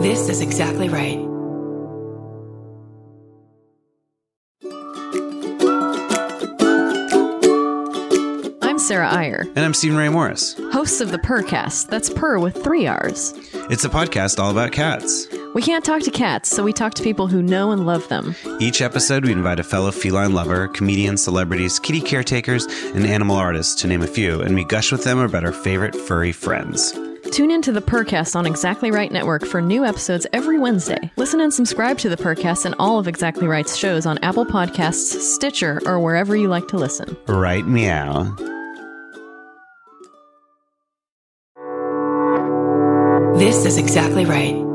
This is exactly right. I'm Sarah Iyer, And I'm Stephen Ray Morris. hosts of the Purrcast. That's Purr with three R's. It's a podcast all about cats. We can't talk to cats, so we talk to people who know and love them. Each episode, we invite a fellow feline lover, comedians, celebrities, kitty caretakers, and animal artists, to name a few, and we gush with them about our favorite furry friends. Tune in to the Purrcast on Exactly Right Network for new episodes every Wednesday. Listen and subscribe to the Purrcast and all of Exactly Right's shows on Apple Podcasts, Stitcher, or wherever you like to listen. Right meow. This is exactly right.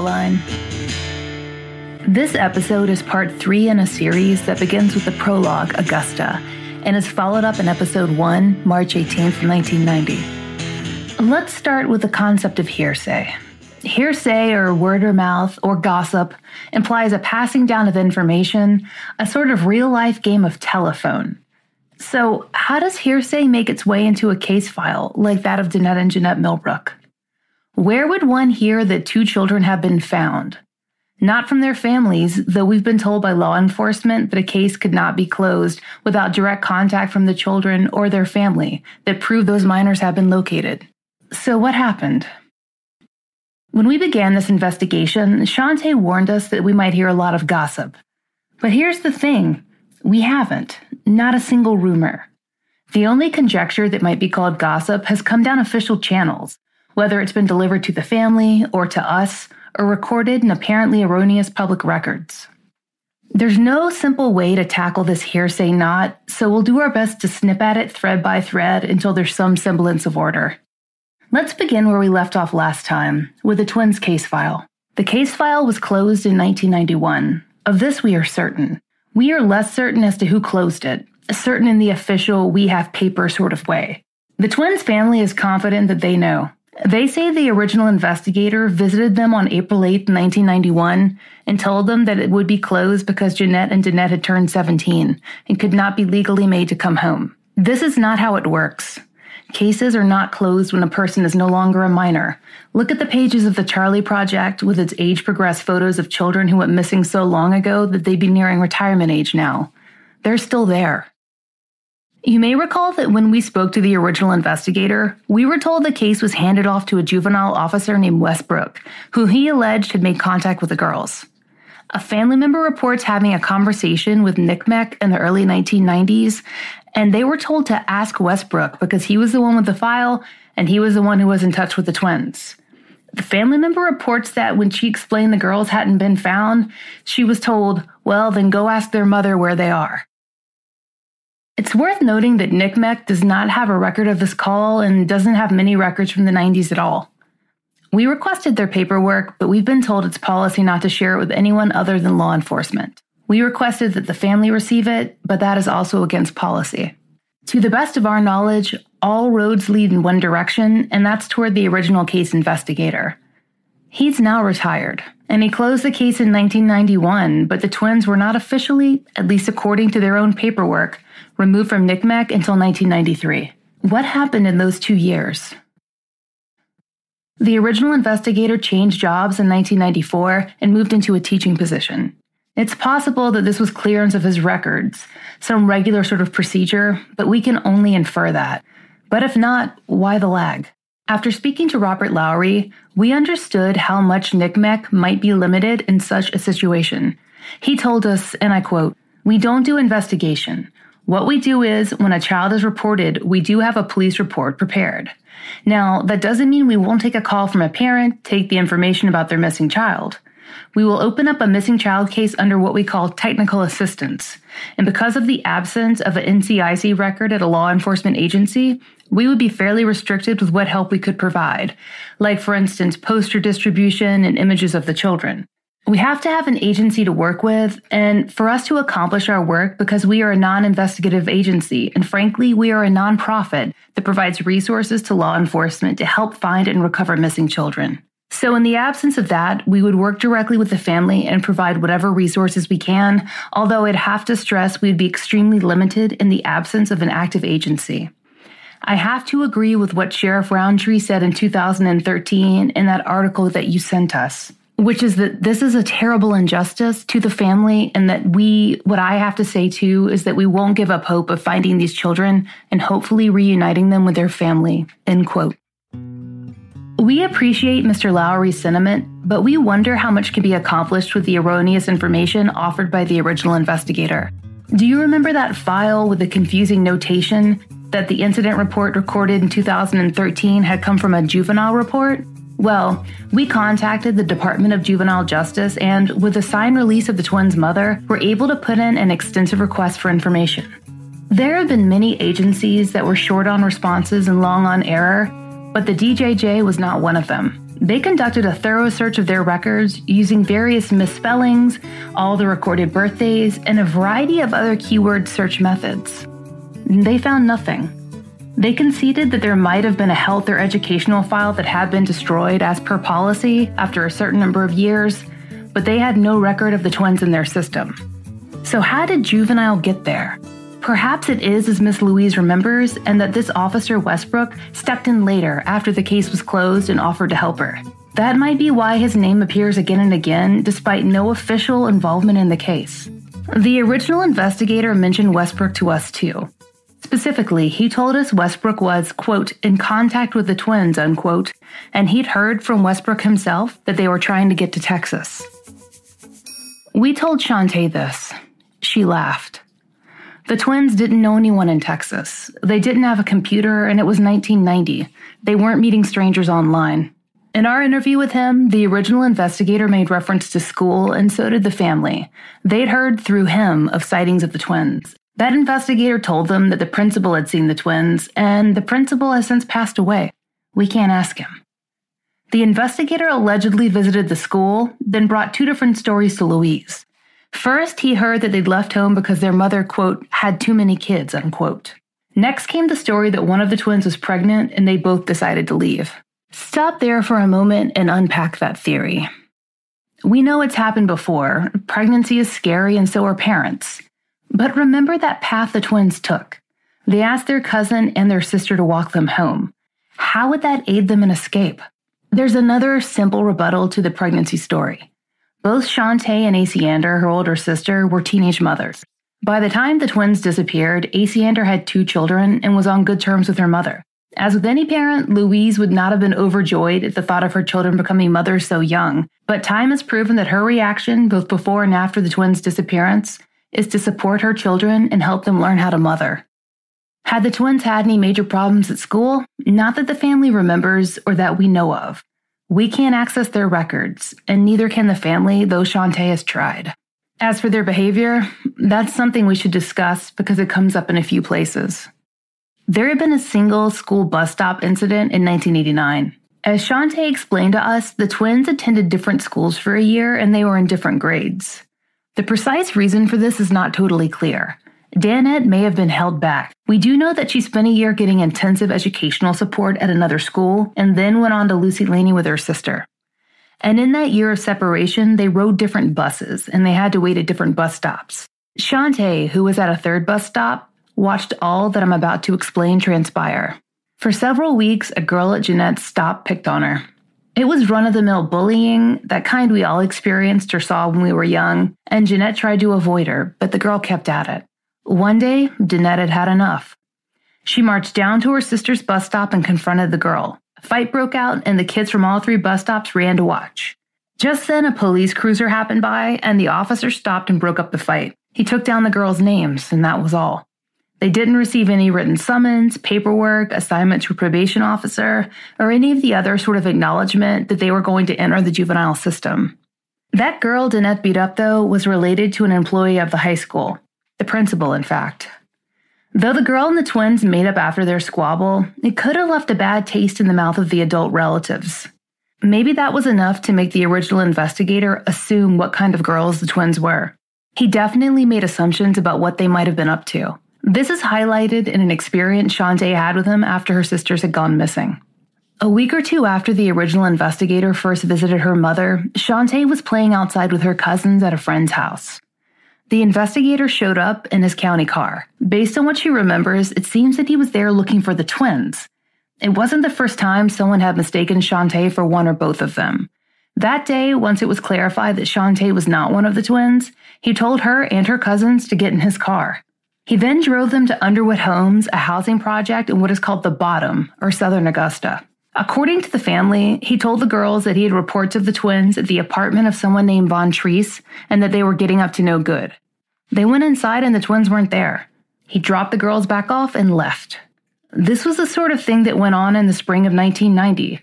Fall line. This episode is part three in a series that begins with the prologue, Augusta, and is followed up in episode one, March 18th, 1990. Let's start with the concept of hearsay. Hearsay, or word or mouth, or gossip, implies a passing down of information, a sort of real life game of telephone. So, how does hearsay make its way into a case file like that of Danette and Jeanette Millbrook? Where would one hear that two children have been found? Not from their families, though we've been told by law enforcement that a case could not be closed without direct contact from the children or their family that prove those minors have been located. So, what happened? When we began this investigation, Shantae warned us that we might hear a lot of gossip. But here's the thing we haven't, not a single rumor. The only conjecture that might be called gossip has come down official channels, whether it's been delivered to the family or to us or recorded in apparently erroneous public records. There's no simple way to tackle this hearsay knot, so we'll do our best to snip at it thread by thread until there's some semblance of order. Let's begin where we left off last time, with the twins case file. The case file was closed in 1991. Of this, we are certain. We are less certain as to who closed it, certain in the official, we have paper sort of way. The twins' family is confident that they know. They say the original investigator visited them on April 8, 1991, and told them that it would be closed because Jeanette and Danette had turned 17 and could not be legally made to come home. This is not how it works. Cases are not closed when a person is no longer a minor. Look at the pages of the Charlie Project with its age progressed photos of children who went missing so long ago that they'd be nearing retirement age now. They're still there. You may recall that when we spoke to the original investigator, we were told the case was handed off to a juvenile officer named Westbrook, who he alleged had made contact with the girls. A family member reports having a conversation with NCMEC in the early 1990s, and they were told to ask Westbrook because he was the one with the file and he was the one who was in touch with the twins. The family member reports that when she explained the girls hadn't been found, she was told, well, then go ask their mother where they are. It's worth noting that NCMEC does not have a record of this call and doesn't have many records from the 90s at all. We requested their paperwork, but we've been told it's policy not to share it with anyone other than law enforcement. We requested that the family receive it, but that is also against policy. To the best of our knowledge, all roads lead in one direction, and that's toward the original case investigator. He's now retired, and he closed the case in 1991, but the twins were not officially, at least according to their own paperwork, removed from NCMEC until 1993. What happened in those two years? The original investigator changed jobs in 1994 and moved into a teaching position. It's possible that this was clearance of his records, some regular sort of procedure, but we can only infer that. But if not, why the lag? After speaking to Robert Lowery, we understood how much NCMEC might be limited in such a situation. He told us, and I quote, We don't do investigation. What we do is, when a child is reported, we do have a police report prepared. Now, that doesn't mean we won't take a call from a parent, take the information about their missing child. We will open up a missing child case under what we call technical assistance. And because of the absence of an NCIC record at a law enforcement agency, we would be fairly restricted with what help we could provide, like, for instance, poster distribution and images of the children. We have to have an agency to work with, and for us to accomplish our work, because we are a non investigative agency, and frankly, we are a nonprofit that provides resources to law enforcement to help find and recover missing children. So, in the absence of that, we would work directly with the family and provide whatever resources we can, although I'd have to stress we'd be extremely limited in the absence of an active agency. I have to agree with what Sheriff Roundtree said in 2013 in that article that you sent us, which is that this is a terrible injustice to the family, and that we, what I have to say too, is that we won't give up hope of finding these children and hopefully reuniting them with their family. End quote. We appreciate Mr. Lowery's sentiment, but we wonder how much can be accomplished with the erroneous information offered by the original investigator. Do you remember that file with the confusing notation that the incident report recorded in 2013 had come from a juvenile report? Well, we contacted the Department of Juvenile Justice and, with the signed release of the twins' mother, were able to put in an extensive request for information. There have been many agencies that were short on responses and long on error, but the DJJ was not one of them. They conducted a thorough search of their records using various misspellings, all the recorded birthdays, and a variety of other keyword search methods. They found nothing. They conceded that there might have been a health or educational file that had been destroyed as per policy after a certain number of years, but they had no record of the twins in their system. So, how did Juvenile get there? Perhaps it is as Miss Louise remembers, and that this officer Westbrook stepped in later after the case was closed and offered to help her. That might be why his name appears again and again, despite no official involvement in the case. The original investigator mentioned Westbrook to us too. Specifically, he told us Westbrook was, quote, in contact with the twins, unquote, and he'd heard from Westbrook himself that they were trying to get to Texas. We told Shantae this. She laughed. The twins didn't know anyone in Texas. They didn't have a computer, and it was 1990. They weren't meeting strangers online. In our interview with him, the original investigator made reference to school, and so did the family. They'd heard through him of sightings of the twins. That investigator told them that the principal had seen the twins, and the principal has since passed away. We can't ask him. The investigator allegedly visited the school, then brought two different stories to Louise. First, he heard that they'd left home because their mother, quote, had too many kids, unquote. Next came the story that one of the twins was pregnant and they both decided to leave. Stop there for a moment and unpack that theory. We know it's happened before. Pregnancy is scary and so are parents. But remember that path the twins took. They asked their cousin and their sister to walk them home. How would that aid them in escape? There's another simple rebuttal to the pregnancy story. Both Shantae and Asiander, her older sister, were teenage mothers. By the time the twins disappeared, Asiander had two children and was on good terms with her mother. As with any parent, Louise would not have been overjoyed at the thought of her children becoming mothers so young, but time has proven that her reaction, both before and after the twins' disappearance, is to support her children and help them learn how to mother. Had the twins had any major problems at school? Not that the family remembers or that we know of. We can't access their records, and neither can the family, though Shantae has tried. As for their behavior, that's something we should discuss because it comes up in a few places. There had been a single school bus stop incident in 1989. As Shantae explained to us, the twins attended different schools for a year and they were in different grades. The precise reason for this is not totally clear. Danette may have been held back. We do know that she spent a year getting intensive educational support at another school and then went on to Lucy Laney with her sister. And in that year of separation, they rode different buses and they had to wait at different bus stops. Shantae, who was at a third bus stop, watched all that I'm about to explain transpire. For several weeks, a girl at Jeanette's stop picked on her. It was run of the mill bullying, that kind we all experienced or saw when we were young, and Jeanette tried to avoid her, but the girl kept at it. One day, Jeanette had had enough. She marched down to her sister's bus stop and confronted the girl. A fight broke out, and the kids from all three bus stops ran to watch. Just then, a police cruiser happened by, and the officer stopped and broke up the fight. He took down the girls' names, and that was all. They didn't receive any written summons, paperwork, assignment to a probation officer, or any of the other sort of acknowledgement that they were going to enter the juvenile system. That girl Danette beat up, though, was related to an employee of the high school. The principal, in fact. Though the girl and the twins made up after their squabble, it could have left a bad taste in the mouth of the adult relatives. Maybe that was enough to make the original investigator assume what kind of girls the twins were. He definitely made assumptions about what they might have been up to. This is highlighted in an experience Shantae had with him after her sisters had gone missing. A week or two after the original investigator first visited her mother, Shantae was playing outside with her cousins at a friend's house. The investigator showed up in his county car. Based on what she remembers, it seems that he was there looking for the twins. It wasn't the first time someone had mistaken Shantae for one or both of them. That day, once it was clarified that Shantae was not one of the twins, he told her and her cousins to get in his car. He then drove them to Underwood Homes, a housing project in what is called the Bottom, or Southern Augusta. According to the family, he told the girls that he had reports of the twins at the apartment of someone named Von Treese and that they were getting up to no good. They went inside and the twins weren't there. He dropped the girls back off and left. This was the sort of thing that went on in the spring of 1990,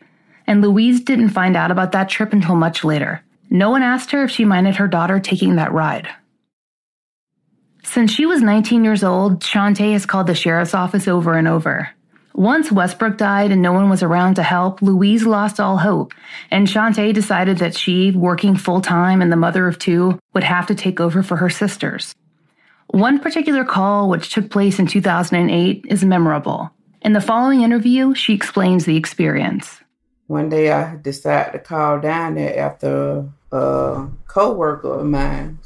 and Louise didn't find out about that trip until much later. No one asked her if she minded her daughter taking that ride. Since she was 19 years old, Shantae has called the sheriff's office over and over. Once Westbrook died and no one was around to help, Louise lost all hope, and Shantae decided that she, working full time and the mother of two, would have to take over for her sisters. One particular call, which took place in 2008, is memorable. In the following interview, she explains the experience. One day I decided to call down there after a co worker of mine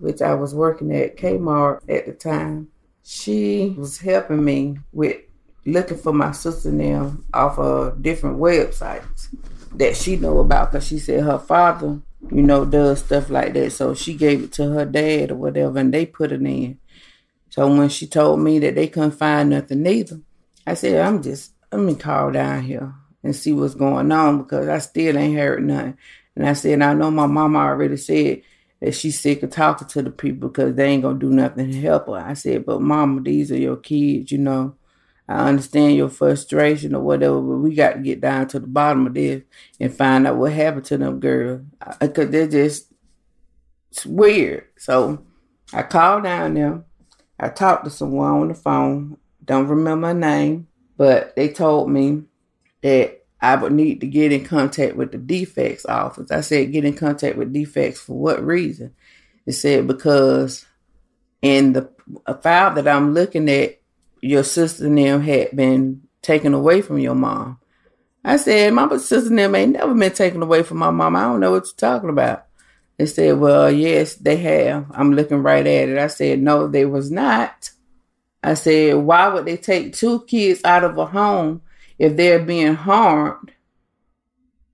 which I was working at Kmart at the time. She was helping me with looking for my sister now off of different websites that she know about because she said her father, you know, does stuff like that. So she gave it to her dad or whatever and they put it in. So when she told me that they couldn't find nothing neither, I said, I'm just, let me call down here and see what's going on because I still ain't heard nothing. And I said, I know my mama already said that she's sick of talking to the people because they ain't gonna do nothing to help her. I said, but mama, these are your kids, you know. I understand your frustration or whatever, but we got to get down to the bottom of this and find out what happened to them girls because they're just it's weird. So I called down there. I talked to someone on the phone. Don't remember her name, but they told me that I would need to get in contact with the DFCS office. I said, get in contact with DFCS for what reason? It said, because in the file that I'm looking at, your sister and them had been taken away from your mom. I said, my sister and them ain't never been taken away from my mom. I don't know what you're talking about. They said, well, yes, they have. I'm looking right at it. I said, no, they was not. I said, why would they take two kids out of a home if they're being harmed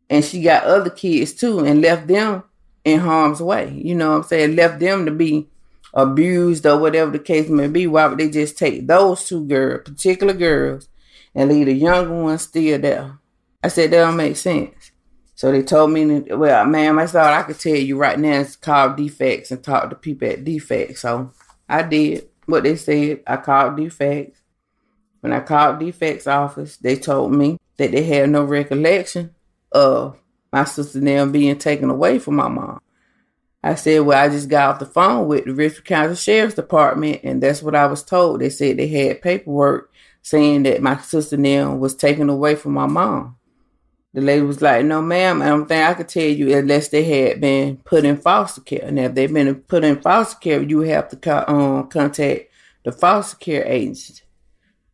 and she got other kids too and left them in harm's way. You know what I'm saying? Left them to be abused or whatever the case may be. Why would they just take those two girls, particular girls, and leave the younger one still there? I said, that don't make sense. So they told me, well, ma'am, I thought I could tell you right now it's called DFCS and talk to people at DFCS. So I did what they said. I called DFCS. When I called DFCS office, they told me that they had no recollection of my sister now being taken away from my mom. I said, Well, I just got off the phone with the Richmond County Sheriff's Department, and that's what I was told. They said they had paperwork saying that my sister now was taken away from my mom. The lady was like, No, ma'am, I don't think I could tell you unless they had been put in foster care. Now, if they've been put in foster care, you have to um, contact the foster care agency.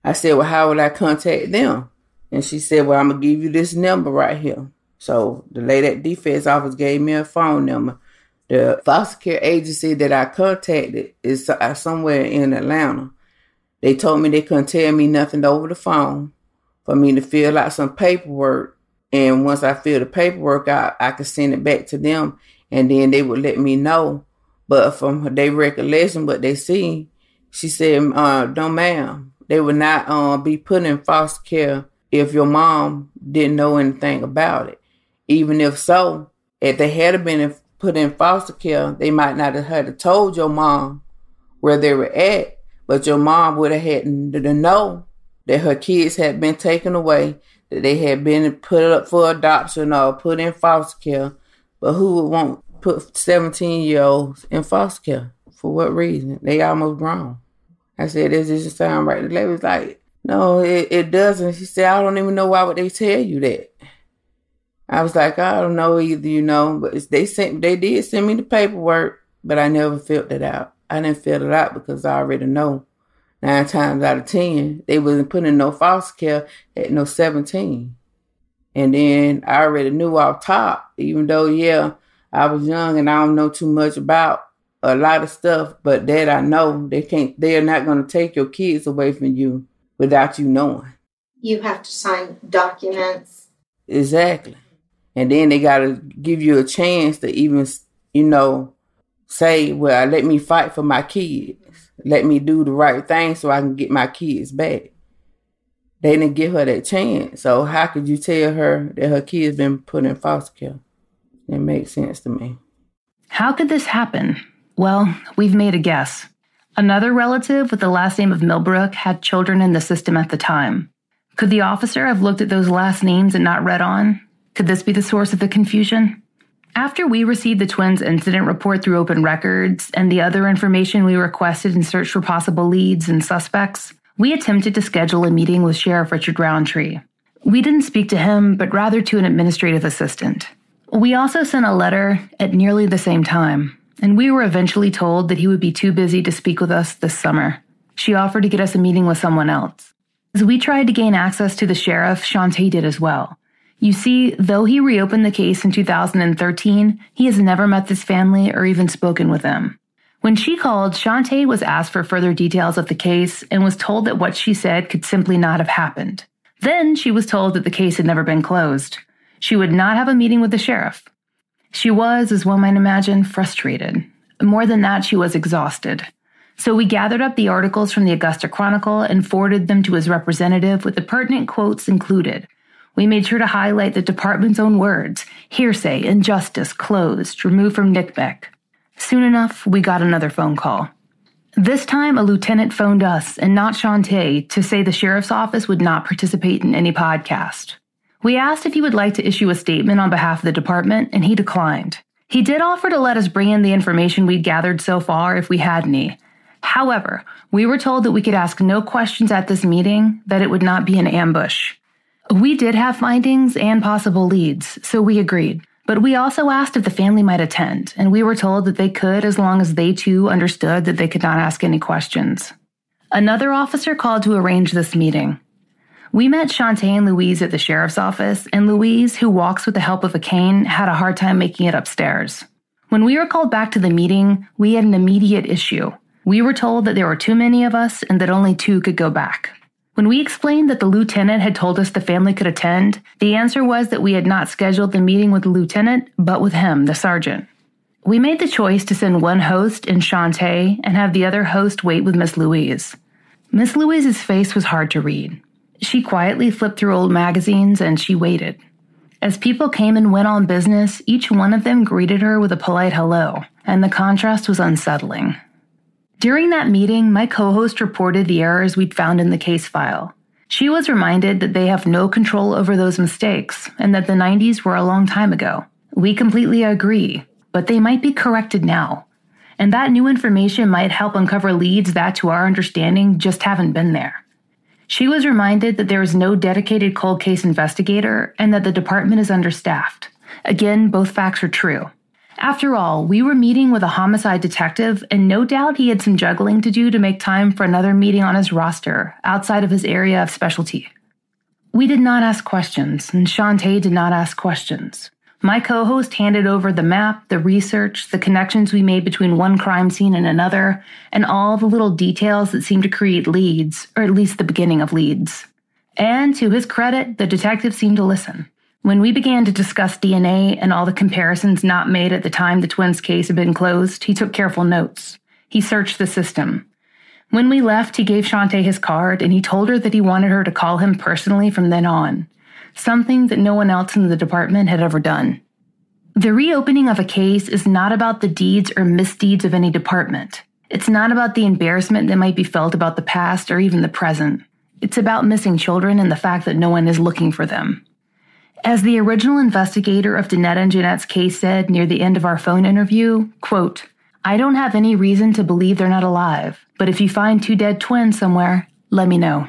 I said, Well, how would I contact them? And she said, Well, I'm going to give you this number right here. So the lady at defense office gave me a phone number. The foster care agency that I contacted is uh, somewhere in Atlanta. They told me they couldn't tell me nothing over the phone for me to fill out some paperwork. And once I fill the paperwork out, I could send it back to them and then they would let me know. But from their recollection, what they see, she said, uh, no ma'am, they would not um, be put in foster care if your mom didn't know anything about it. Even if so, if they had been put in foster care, they might not have had to told your mom where they were at, but your mom would have had to know that her kids had been taken away, that they had been put up for adoption or put in foster care. But who would want put 17 year olds in foster care? For what reason? They almost grown. I said, does this sound right? The lady was like, no, it, it doesn't. She said, I don't even know why would they tell you that. I was like, I don't know either, you know, but they sent, they did send me the paperwork, but I never filled it out. I didn't fill it out because I already know nine times out of ten they wasn't putting no foster care at no seventeen. And then I already knew off top, even though, yeah, I was young and I don't know too much about a lot of stuff, but that I know they can't, they're not going to take your kids away from you without you knowing. You have to sign documents. Exactly. And then they got to give you a chance to even, you know, say, well, let me fight for my kids. Let me do the right thing so I can get my kids back. They didn't give her that chance. So how could you tell her that her kids been put in foster care? It makes sense to me. How could this happen? Well, we've made a guess. Another relative with the last name of Millbrook had children in the system at the time. Could the officer have looked at those last names and not read on? Could this be the source of the confusion? After we received the twins' incident report through open records and the other information we requested in search for possible leads and suspects, we attempted to schedule a meeting with Sheriff Richard Roundtree. We didn't speak to him, but rather to an administrative assistant. We also sent a letter at nearly the same time, and we were eventually told that he would be too busy to speak with us this summer. She offered to get us a meeting with someone else. As we tried to gain access to the sheriff, Shantae did as well. You see, though he reopened the case in 2013, he has never met this family or even spoken with them. When she called, Shantae was asked for further details of the case and was told that what she said could simply not have happened. Then she was told that the case had never been closed. She would not have a meeting with the sheriff. She was, as one might imagine, frustrated. More than that, she was exhausted. So we gathered up the articles from the Augusta Chronicle and forwarded them to his representative with the pertinent quotes included. We made sure to highlight the department's own words hearsay, injustice, closed, removed from NCMEC. Soon enough, we got another phone call. This time, a lieutenant phoned us and not Shantae to say the sheriff's office would not participate in any podcast. We asked if he would like to issue a statement on behalf of the department, and he declined. He did offer to let us bring in the information we'd gathered so far if we had any. However, we were told that we could ask no questions at this meeting, that it would not be an ambush. We did have findings and possible leads, so we agreed. But we also asked if the family might attend, and we were told that they could as long as they too understood that they could not ask any questions. Another officer called to arrange this meeting. We met Shantae and Louise at the sheriff's office, and Louise, who walks with the help of a cane, had a hard time making it upstairs. When we were called back to the meeting, we had an immediate issue. We were told that there were too many of us and that only two could go back. When we explained that the lieutenant had told us the family could attend, the answer was that we had not scheduled the meeting with the lieutenant, but with him, the sergeant. We made the choice to send one host in Shantae and have the other host wait with Miss Louise. Miss Louise's face was hard to read. She quietly flipped through old magazines and she waited. As people came and went on business, each one of them greeted her with a polite hello, and the contrast was unsettling. During that meeting, my co host reported the errors we'd found in the case file. She was reminded that they have no control over those mistakes and that the 90s were a long time ago. We completely agree, but they might be corrected now. And that new information might help uncover leads that, to our understanding, just haven't been there. She was reminded that there is no dedicated cold case investigator and that the department is understaffed. Again, both facts are true. After all, we were meeting with a homicide detective, and no doubt he had some juggling to do to make time for another meeting on his roster, outside of his area of specialty. We did not ask questions, and Shantae did not ask questions. My co host handed over the map, the research, the connections we made between one crime scene and another, and all the little details that seemed to create leads, or at least the beginning of leads. And to his credit, the detective seemed to listen. When we began to discuss DNA and all the comparisons not made at the time the twins' case had been closed, he took careful notes. He searched the system. When we left, he gave Shantae his card and he told her that he wanted her to call him personally from then on, something that no one else in the department had ever done. The reopening of a case is not about the deeds or misdeeds of any department. It's not about the embarrassment that might be felt about the past or even the present. It's about missing children and the fact that no one is looking for them. As the original investigator of Danette and Jeanette's case said near the end of our phone interview, quote, I don't have any reason to believe they're not alive, but if you find two dead twins somewhere, let me know.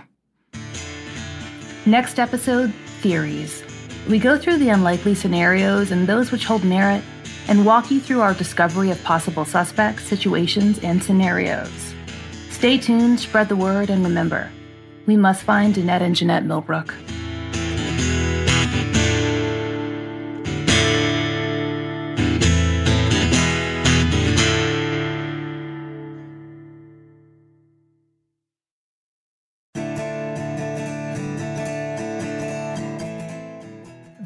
Next episode Theories. We go through the unlikely scenarios and those which hold merit and walk you through our discovery of possible suspects, situations, and scenarios. Stay tuned, spread the word, and remember we must find Danette and Jeanette Millbrook.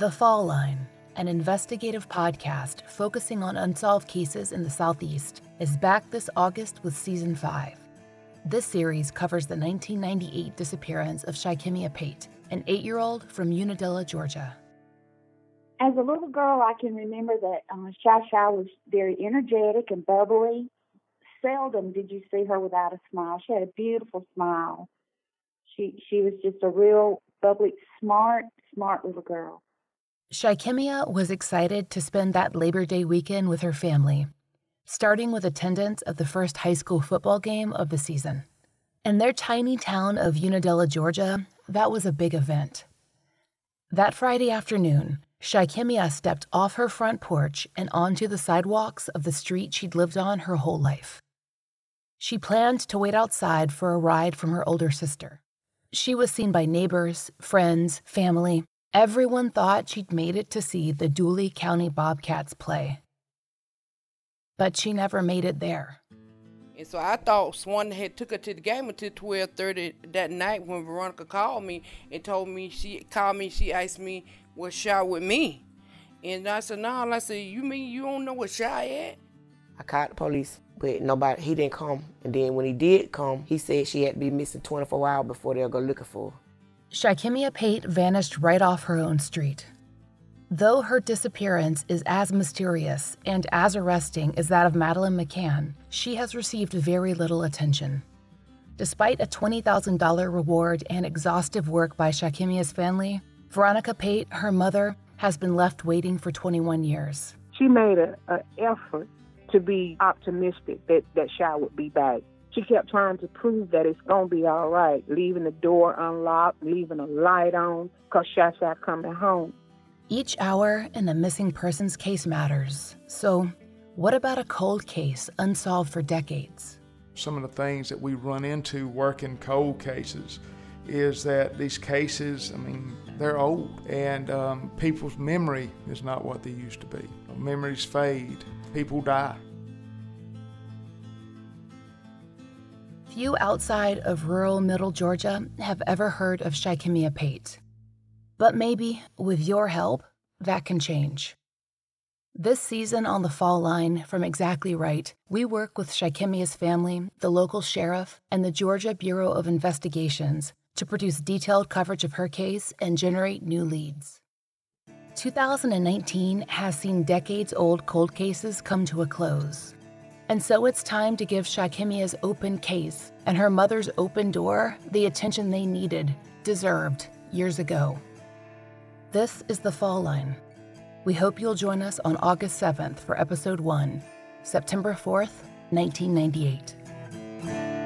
The Fall Line, an investigative podcast focusing on unsolved cases in the Southeast, is back this August with season 5. This series covers the 1998 disappearance of Shykemmia Pate, an eight year old from Unadilla, Georgia. As a little girl, I can remember that uh, Shy Shy was very energetic and bubbly. Seldom did you see her without a smile. She had a beautiful smile. She she was just a real bubbly, smart, smart little girl. Shykemmia was excited to spend that Labor Day weekend with her family, starting with attendance of the first high school football game of the season. In their tiny town of Unadilla, Georgia, that was a big event. That Friday afternoon, Shykemmia stepped off her front porch and onto the sidewalks of the street she'd lived on her whole life. She planned to wait outside for a ride from her older sister. She was seen by neighbors, friends, family. Everyone thought she'd made it to see the Dooly County Bobcats play. But she never made it there. And so I thought Swan had took her to the game until twelve thirty that night when Veronica called me and told me she called me. She asked me was Shy with me, and I said no. I said you mean you don't know what Shy at? I called the police, but nobody. He didn't come. And then when he did come, he said she had to be missing 24 hours before they'll go looking for her. Shykemmia Pate vanished right off her own street. Though her disappearance is as mysterious and as arresting as that of Madeleine McCann, she has received very little attention. Despite a $20,000 reward and exhaustive work by Shykemmia's family, Veronica Pate, her mother, has been left waiting for 21 years. She made an effort to be optimistic that, that Shy would be back. She kept trying to prove that it's going to be all right, leaving the door unlocked, leaving a light on, because Shy Shy coming home. Each hour in the missing persons case matters. So, what about a cold case unsolved for decades? Some of the things that we run into working cold cases is that these cases, I mean, they're old, and um, people's memory is not what they used to be. Memories fade, people die. Few outside of rural middle Georgia have ever heard of Shykemmia Pate. But maybe, with your help, that can change. This season on the Fall Line from Exactly Right, we work with Shykemmia's family, the local sheriff, and the Georgia Bureau of Investigations to produce detailed coverage of her case and generate new leads. 2019 has seen decades old cold cases come to a close. And so it's time to give Shykemmia's open case and her mother's open door the attention they needed, deserved, years ago. This is The Fall Line. We hope you'll join us on August 7th for episode 1, September 4th, 1998.